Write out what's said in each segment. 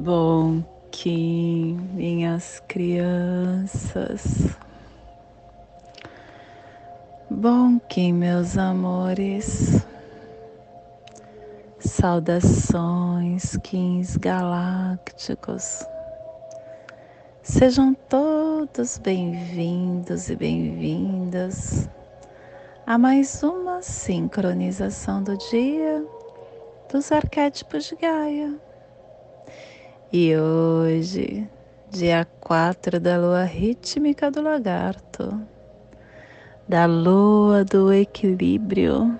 Bom que minhas crianças, bom que meus amores, saudações, kings galácticos, sejam todos bem-vindos e bem-vindas a mais uma sincronização do dia dos arquétipos de Gaia e hoje, dia 4 da lua rítmica do lagarto, da lua do equilíbrio,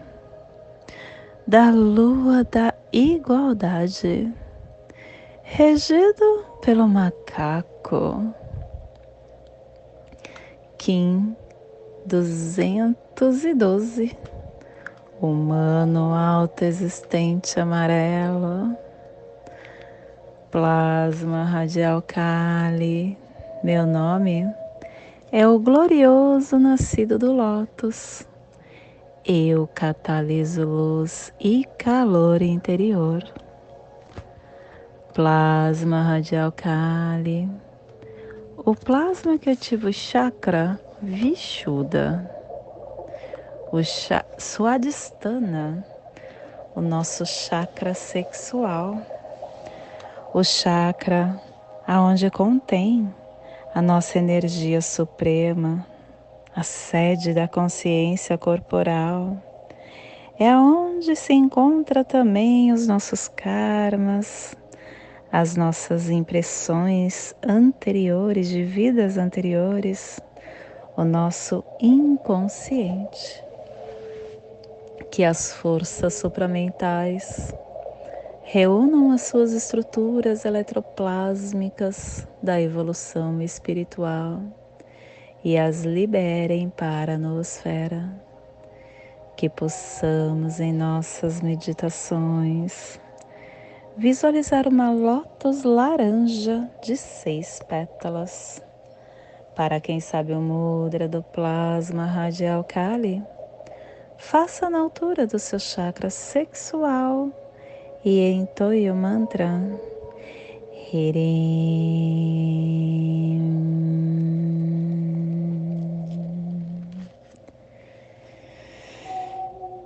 da lua da igualdade, regido pelo macaco, Kim 212, humano autoexistente amarelo plasma radial Kali. Meu nome é o glorioso nascido do Lótus. Eu cataliso luz e calor interior. Plasma radial Kali. O plasma que ativa o chakra Vishuddha. O Swadhisthana, o nosso chakra sexual o chakra aonde contém a nossa energia suprema, a sede da consciência corporal. É onde se encontra também os nossos karmas, as nossas impressões anteriores, de vidas anteriores, o nosso inconsciente. Que as forças supramentais reúnam as suas estruturas eletroplásmicas da evolução espiritual e as liberem para a noosfera. Que possamos em nossas meditações visualizar uma lótus laranja de seis pétalas. Para quem sabe o mudra do plasma radial Kali, faça na altura do seu chakra sexual e entoie o mantra.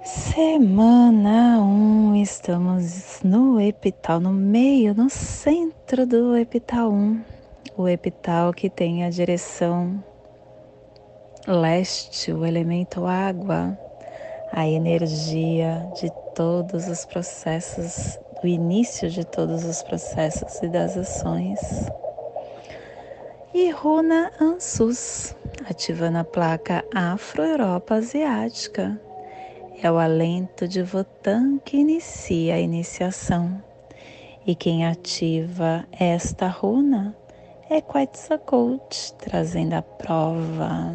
Semana 1, um, estamos no epital, no meio, no centro do epital 1. Um. O epital que tem a direção leste, o elemento água, a energia de todos os processos, o início de todos os processos e das ações. E Runa Ansus, ativando a placa Afro-Europa Asiática. É o alento de Votan que inicia a iniciação. E quem ativa esta runa é Quetzalcoatl, trazendo a prova.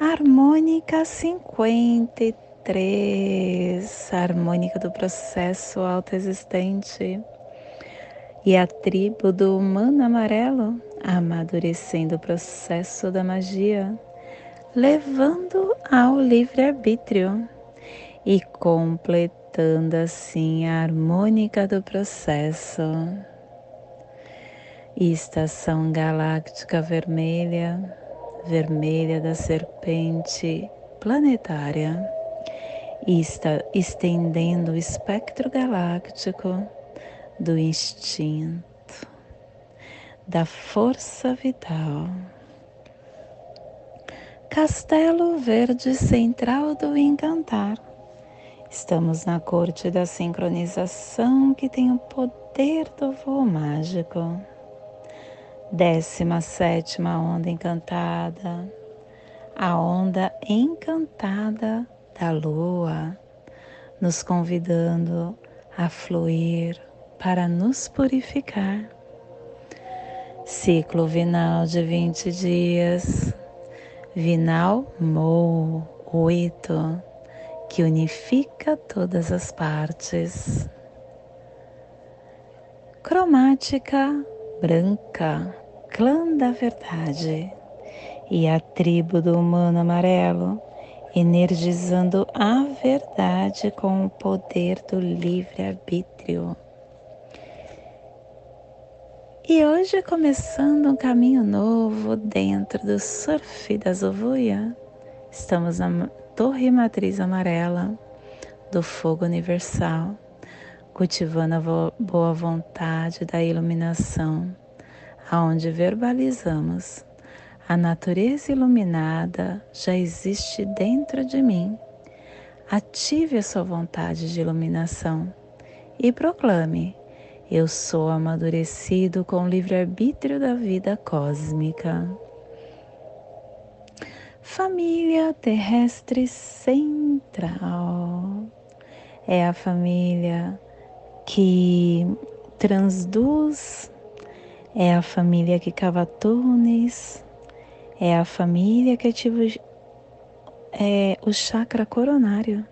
Harmônica 53 três, a harmônica do processo autoexistente e a tribo do humano amarelo, amadurecendo o processo da magia, levando ao livre-arbítrio e completando assim a harmônica do processo. Estação galáctica vermelha, vermelha da serpente planetária e está estendendo o espectro galáctico do instinto, da força vital. Castelo Verde Central do Encantar. Estamos na corte da sincronização que tem o poder do voo mágico. Décima sétima onda encantada, a onda encantada da lua, nos convidando a fluir para nos purificar. Ciclo vinal de 20 dias, vinal Mo 8, que unifica todas as partes. Cromática branca, clã da verdade, e a tribo do humano amarelo energizando a verdade com o poder do livre-arbítrio. E hoje começando um caminho novo dentro do surf da Zovuia. Estamos na Torre Matriz Amarela do Fogo Universal, cultivando a boa vontade da iluminação, aonde verbalizamos a natureza iluminada já existe dentro de mim. Ative a sua vontade de iluminação e proclame: Eu sou amadurecido com o livre-arbítrio da vida cósmica. Família terrestre central é a família que transduz, é a família que cava túneis, é a família que ativa é, o chakra coronário.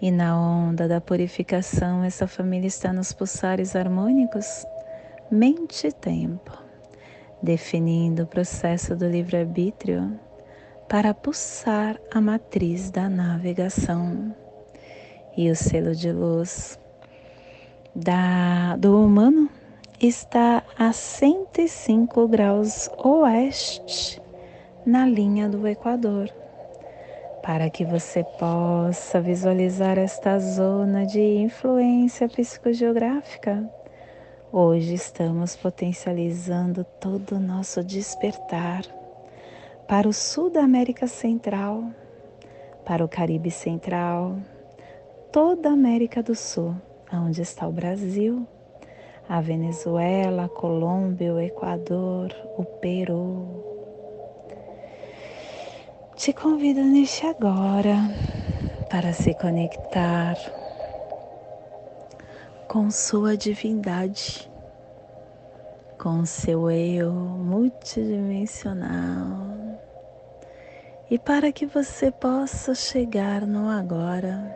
E na onda da purificação, essa família está nos pulsares harmônicos, mente e tempo, definindo o processo do livre-arbítrio para pulsar a matriz da navegação. E o selo de luz da, do humano está a 105 graus oeste na linha do Equador, para que você possa visualizar esta zona de influência psicogeográfica. Hoje estamos potencializando todo o nosso despertar para o sul da América Central, para o Caribe Central, toda a América do Sul, onde está o Brasil a Venezuela, a Colômbia, o Equador, o Peru. Te convido neste agora para se conectar com sua divindade, com seu eu multidimensional e para que você possa chegar no agora,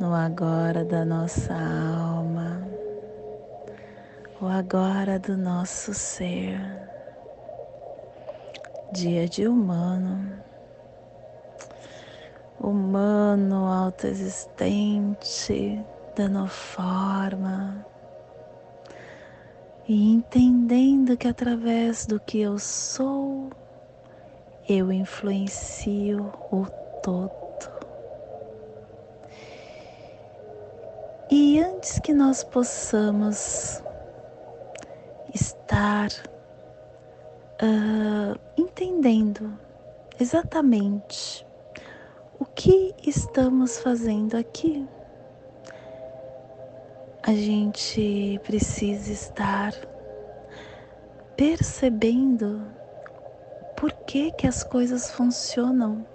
no agora da nossa alma o agora do nosso ser, dia de humano, humano autoexistente, dando forma. E entendendo que através do que eu sou, eu influencio o todo. E antes que nós possamos estar uh, entendendo exatamente o que estamos fazendo aqui. A gente precisa estar percebendo por que, que as coisas funcionam,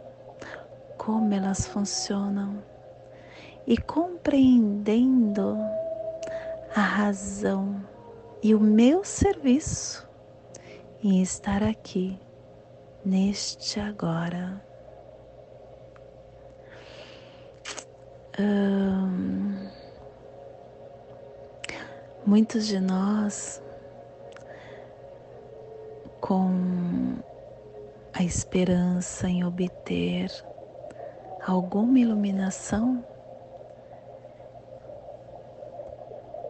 como elas funcionam e compreendendo a razão e o meu serviço em estar aqui, neste agora. Hum, muitos de nós, com a esperança em obter alguma iluminação,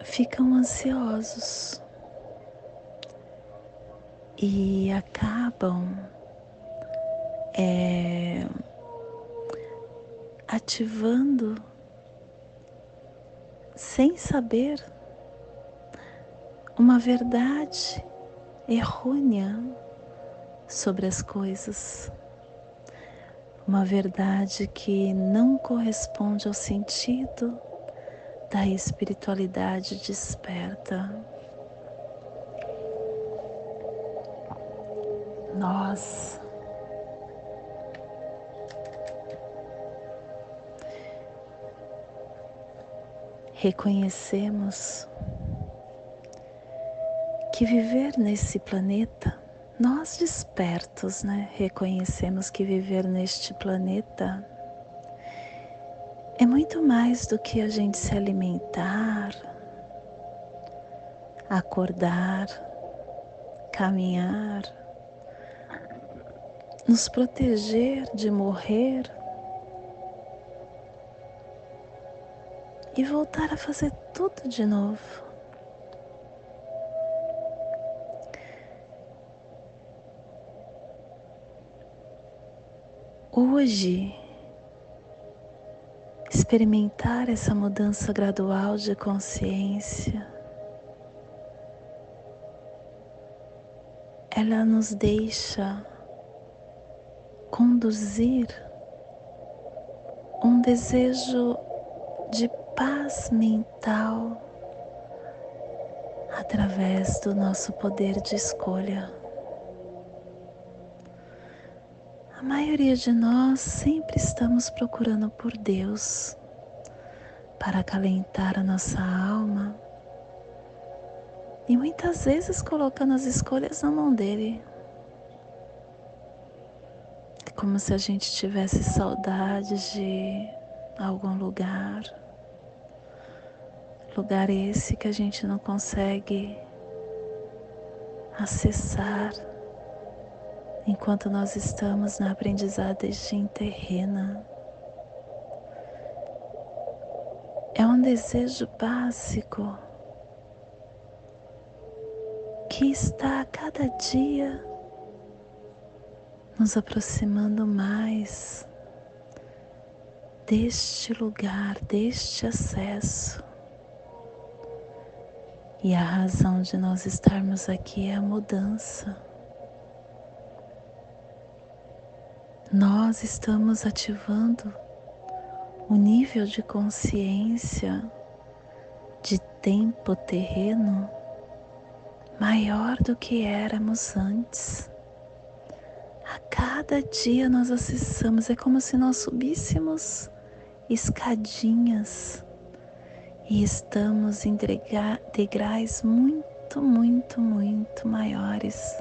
ficam ansiosos e acabam é, ativando sem saber uma verdade errônea sobre as coisas, uma verdade que não corresponde ao sentido da espiritualidade desperta. Nós reconhecemos que viver nesse planeta, nós despertos, né? Reconhecemos que viver neste planeta é muito mais do que a gente se alimentar, acordar, caminhar, nos proteger de morrer e voltar a fazer tudo de novo. Hoje, experimentar essa mudança gradual de consciência, ela nos deixa conduzir um desejo de paz mental através do nosso poder de escolha. A maioria de nós sempre estamos procurando por Deus para acalentar a nossa alma e muitas vezes colocando as escolhas na mão dele. Como se a gente tivesse saudade de algum lugar. Lugar esse que a gente não consegue acessar enquanto nós estamos na aprendizagem terrena. É um desejo básico que está a cada dia nos aproximando mais deste lugar, deste acesso. E a razão de nós estarmos aqui é a mudança. Nós estamos ativando o nível de consciência de tempo terreno maior do que éramos antes. A cada dia nós acessamos, é como se nós subíssemos escadinhas e estamos em degraus muito, muito, muito maiores,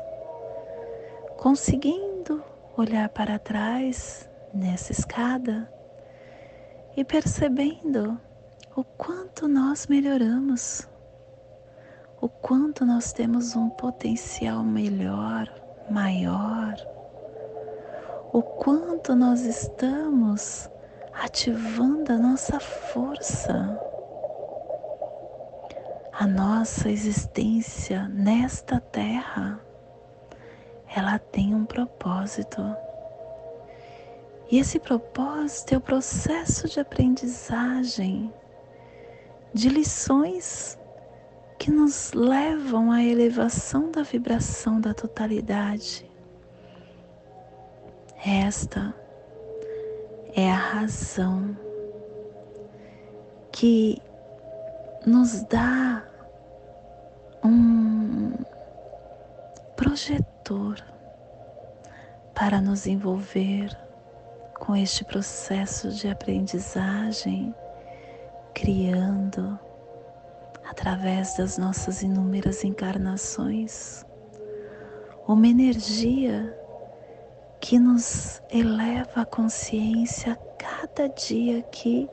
conseguindo olhar para trás nessa escada e percebendo o quanto nós melhoramos o quanto nós temos um potencial melhor, maior, o quanto nós estamos ativando a nossa força, a nossa existência nesta terra, ela tem um propósito. E esse propósito é o processo de aprendizagem, de lições que nos levam à elevação da vibração da totalidade. Esta é a razão que nos dá um projetor para nos envolver com este processo de aprendizagem, criando através das nossas inúmeras encarnações, uma energia que nos eleva a consciência a cada dia que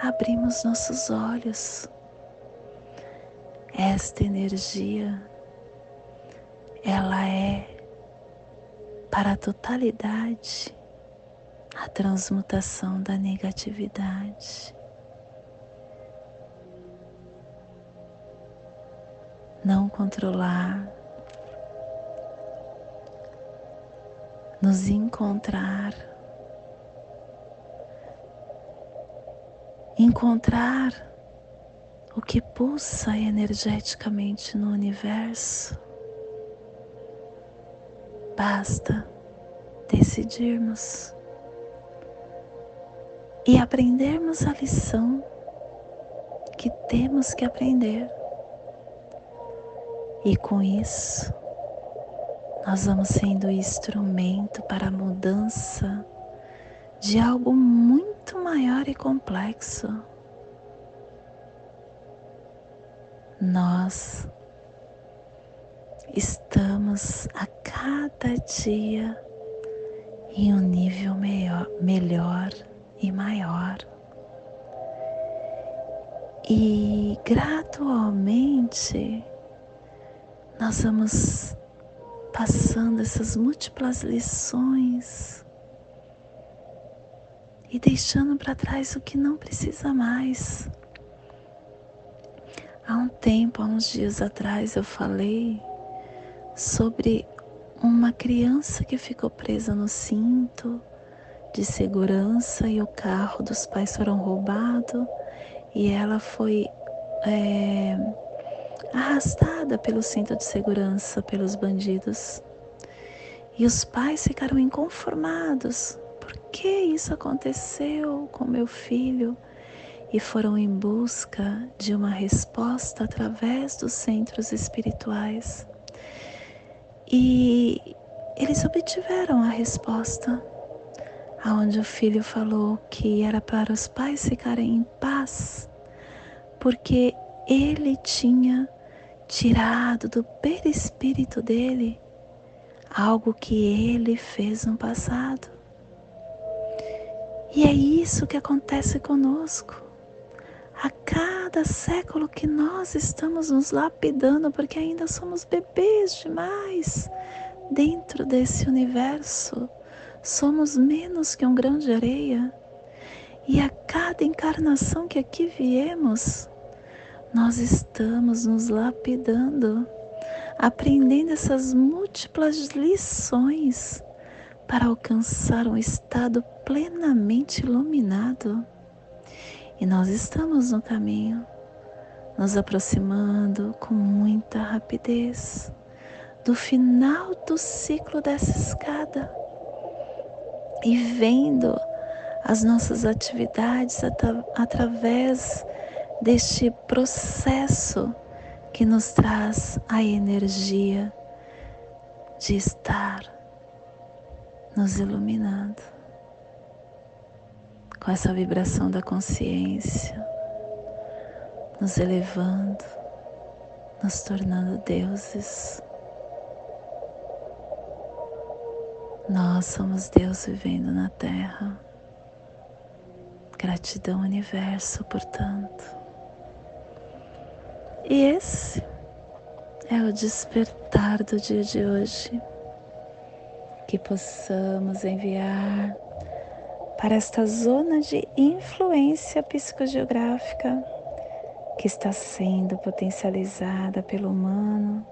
abrimos nossos olhos. Esta energia, ela é para a totalidade a transmutação da negatividade. não controlar, nos encontrar, encontrar o que pulsa energeticamente no universo. Basta decidirmos e aprendermos a lição que temos que aprender. E com isso, nós vamos sendo instrumento para a mudança de algo muito maior e complexo. Nós estamos a cada dia em um nível melhor, melhor e maior. E gradualmente nós vamos passando essas múltiplas lições e deixando para trás o que não precisa mais. Há um tempo, há uns dias atrás, eu falei sobre uma criança que ficou presa no cinto de segurança e o carro dos pais foram roubados e ela foi é, arrastada pelo cinto de segurança pelos bandidos. E os pais ficaram inconformados. Por que isso aconteceu com meu filho? E foram em busca de uma resposta através dos centros espirituais. E eles obtiveram a resposta, aonde o filho falou que era para os pais ficarem em paz, porque ele tinha tirado do perispírito dele algo que ele fez no passado. E é isso que acontece conosco. A cada século que nós estamos nos lapidando, porque ainda somos bebês demais dentro desse universo, somos menos que um grão de areia. E a cada encarnação que aqui viemos, nós estamos nos lapidando, aprendendo essas múltiplas lições para alcançar um estado plenamente iluminado. E nós estamos no caminho, nos aproximando com muita rapidez do final do ciclo dessa escada e vendo as nossas atividades através deste processo que nos traz a energia de estar nos iluminando com essa vibração da consciência, nos elevando, nos tornando deuses. Nós somos Deus vivendo na Terra. Gratidão, universo, portanto. E esse é o despertar do dia de hoje. Que possamos enviar para esta zona de influência psicogeográfica que está sendo potencializada pelo humano,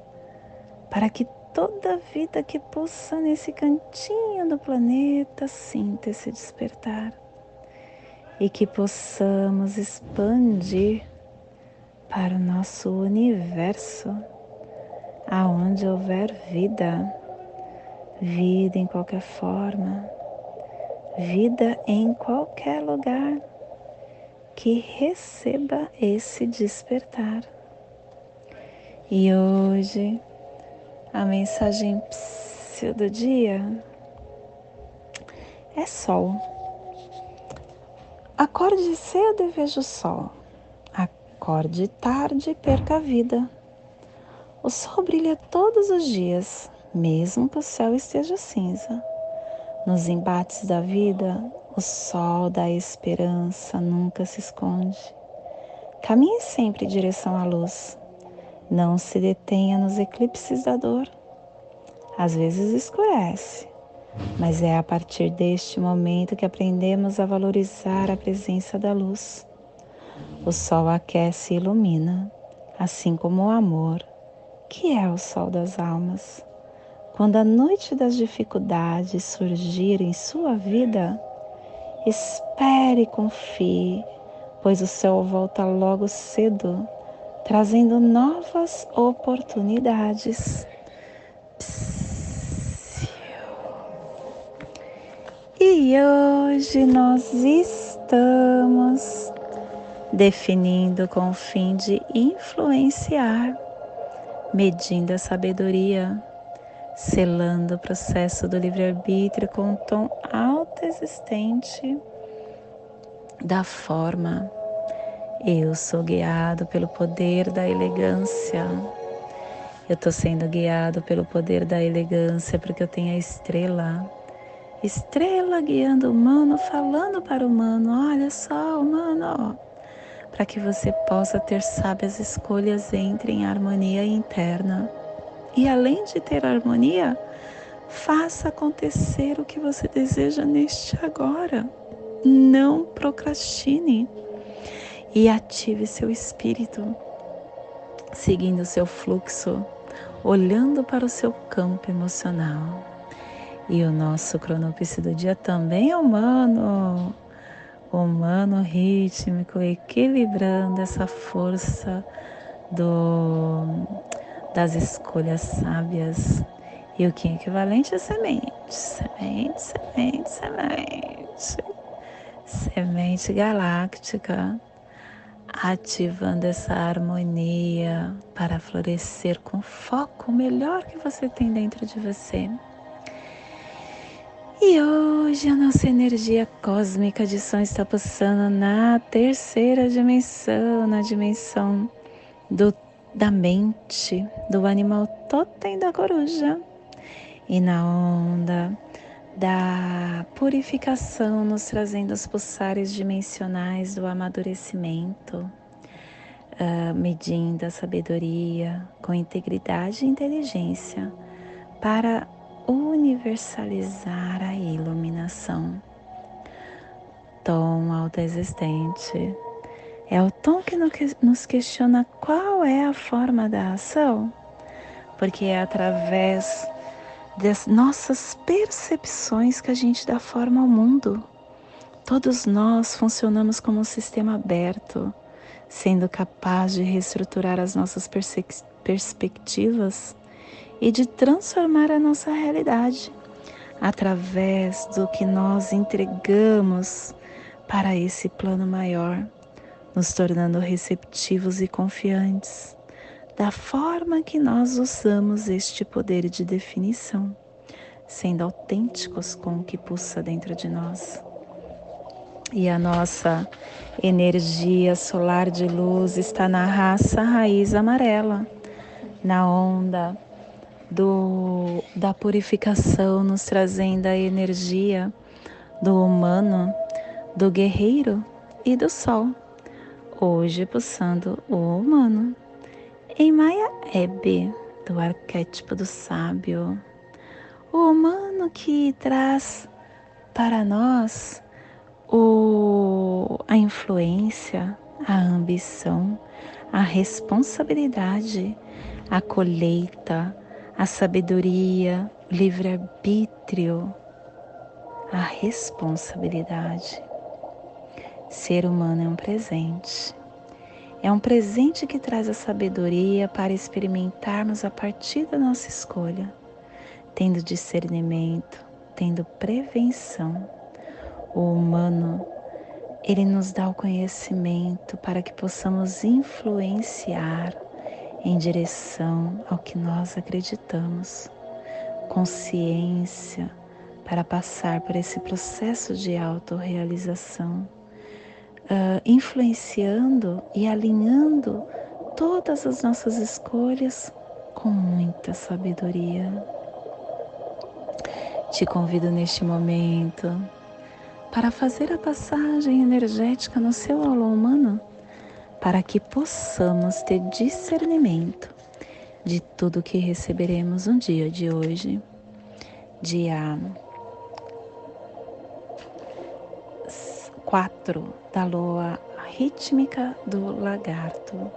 para que toda vida que pulsa nesse cantinho do planeta sinta esse despertar e que possamos expandir para o nosso universo, aonde houver vida, vida em qualquer forma, vida em qualquer lugar que receba esse despertar. E hoje a mensagem do dia é sol. Acorde cedo e veja o sol. Acorde tarde e perca a vida. O sol brilha todos os dias, mesmo que o céu esteja cinza. Nos embates da vida, o sol da esperança nunca se esconde. Caminhe sempre em direção à luz. Não se detenha nos eclipses da dor. Às vezes escurece, mas é a partir deste momento que aprendemos a valorizar a presença da luz. O sol aquece e ilumina, assim como o amor, que é o sol das almas. Quando a noite das dificuldades surgir em sua vida, espere e confie, pois o céu volta logo cedo, trazendo novas oportunidades. E hoje nós estamos definindo com o fim de influenciar, medindo a sabedoria, selando o processo do livre-arbítrio com um tom autoexistente da forma. Eu sou guiado pelo poder da elegância. Eu estou sendo guiado pelo poder da elegância porque eu tenho a estrela. Estrela guiando o humano, falando para o humano: olha só, humano, para que você possa ter sábias escolhas entre em harmonia interna. E além de ter harmonia, faça acontecer o que você deseja neste agora. Não procrastine e ative seu espírito, seguindo seu fluxo, olhando para o seu campo emocional. E o nosso cronopse do dia também é humano, humano rítmico, equilibrando essa força do, das escolhas sábias. E o que é equivalente a semente, semente, semente, semente, semente galáctica ativando essa harmonia para florescer com foco melhor que você tem dentro de você. E hoje a nossa energia cósmica de som está passando na terceira dimensão, na dimensão do, da mente, do animal totem da coruja. E na onda da purificação, nos trazendo os pulsares dimensionais do amadurecimento, uh, medindo a sabedoria com integridade e inteligência para universalizar a iluminação. Tom autoexistente é o tom que nos questiona qual é a forma da ação, porque é através das nossas percepções que a gente dá forma ao mundo. Todos nós funcionamos como um sistema aberto, sendo capaz de reestruturar as nossas perspectivas e de transformar a nossa realidade através do que nós entregamos para esse plano maior, nos tornando receptivos e confiantes da forma que nós usamos este poder de definição, sendo autênticos com o que pulsa dentro de nós. E a nossa energia solar de luz está na raça raiz amarela, na onda do, da purificação, nos trazendo a energia do humano, do guerreiro e do sol. Hoje pulsando o humano em Maya Ebe, do arquétipo do sábio, o humano que traz para nós o, a influência, a ambição, a responsabilidade, a colheita, a sabedoria, o livre-arbítrio, a responsabilidade. Ser humano é um presente. É um presente que traz a sabedoria para experimentarmos a partir da nossa escolha, tendo discernimento, tendo prevenção. O humano, ele nos dá o conhecimento para que possamos influenciar em direção ao que nós acreditamos. Consciência para passar por esse processo de autorrealização uh, influenciando e alinhando todas as nossas escolhas com muita sabedoria. Te convido neste momento para fazer a passagem energética no seu aula humano, para que possamos ter discernimento de tudo que receberemos no dia de hoje, dia 4 da lua rítmica do lagarto.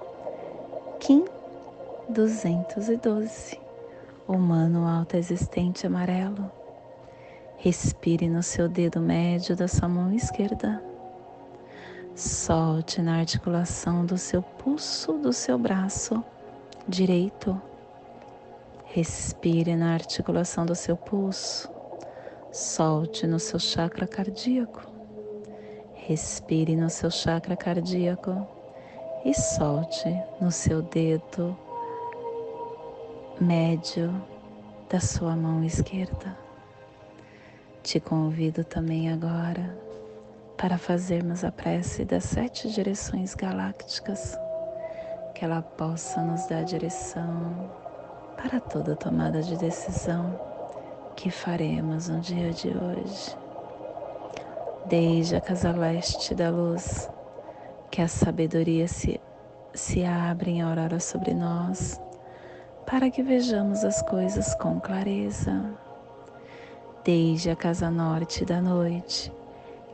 Kim 212. Humano alto existente amarelo. Respire no seu dedo médio da sua mão esquerda. Solte na articulação do seu pulso do seu braço direito. Respire na articulação do seu pulso. Solte no seu chakra cardíaco. Respire no seu chakra cardíaco e solte no seu dedo médio da sua mão esquerda. Te convido também agora para fazermos a prece das sete direções galácticas, que ela possa nos dar direção para toda tomada de decisão que faremos no dia de hoje desde a casa leste da luz, que a sabedoria se, se abre em aurora sobre nós, para que vejamos as coisas com clareza. Desde a casa norte da noite,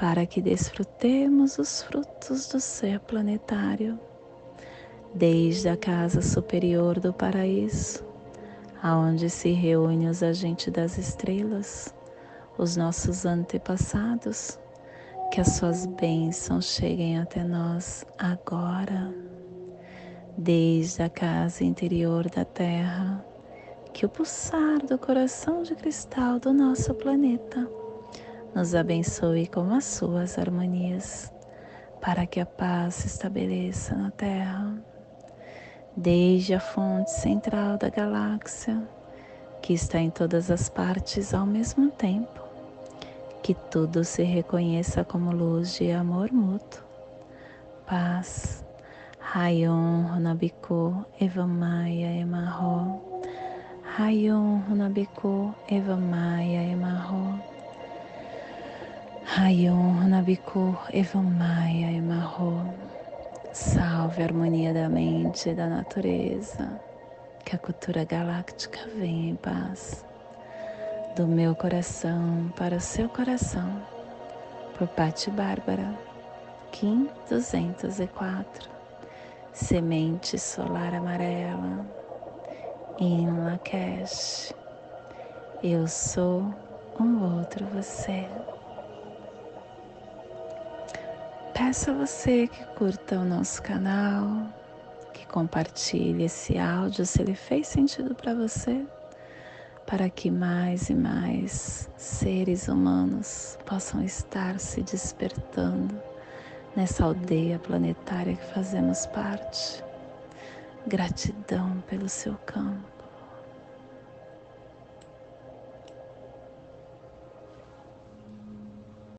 para que desfrutemos os frutos do ser planetário. Desde a casa superior do paraíso, aonde se reúnem os agentes das estrelas, os nossos antepassados, que as suas bênçãos cheguem até nós agora, desde a casa interior da Terra, que o pulsar do coração de cristal do nosso planeta nos abençoe com as suas harmonias, para que a paz se estabeleça na Terra, desde a fonte central da galáxia, que está em todas as partes ao mesmo tempo, que tudo se reconheça como luz de amor mútuo, paz. Rayon Runabiku Evamaya Emarro Rayon Runabiku Evamaya Emarro Rayon Runabiku Evamaya Emarro. Salve a harmonia da mente e da natureza, que a cultura galáctica venha em paz. Do meu coração para o seu coração, por Patti Bárbara, Kim 204, Semente Solar Amarela, em Lakesh. Eu sou um outro você. Peço a você que curta o nosso canal, que compartilhe esse áudio se ele fez sentido para você para que mais e mais seres humanos possam estar se despertando nessa aldeia planetária que fazemos parte. Gratidão pelo seu campo.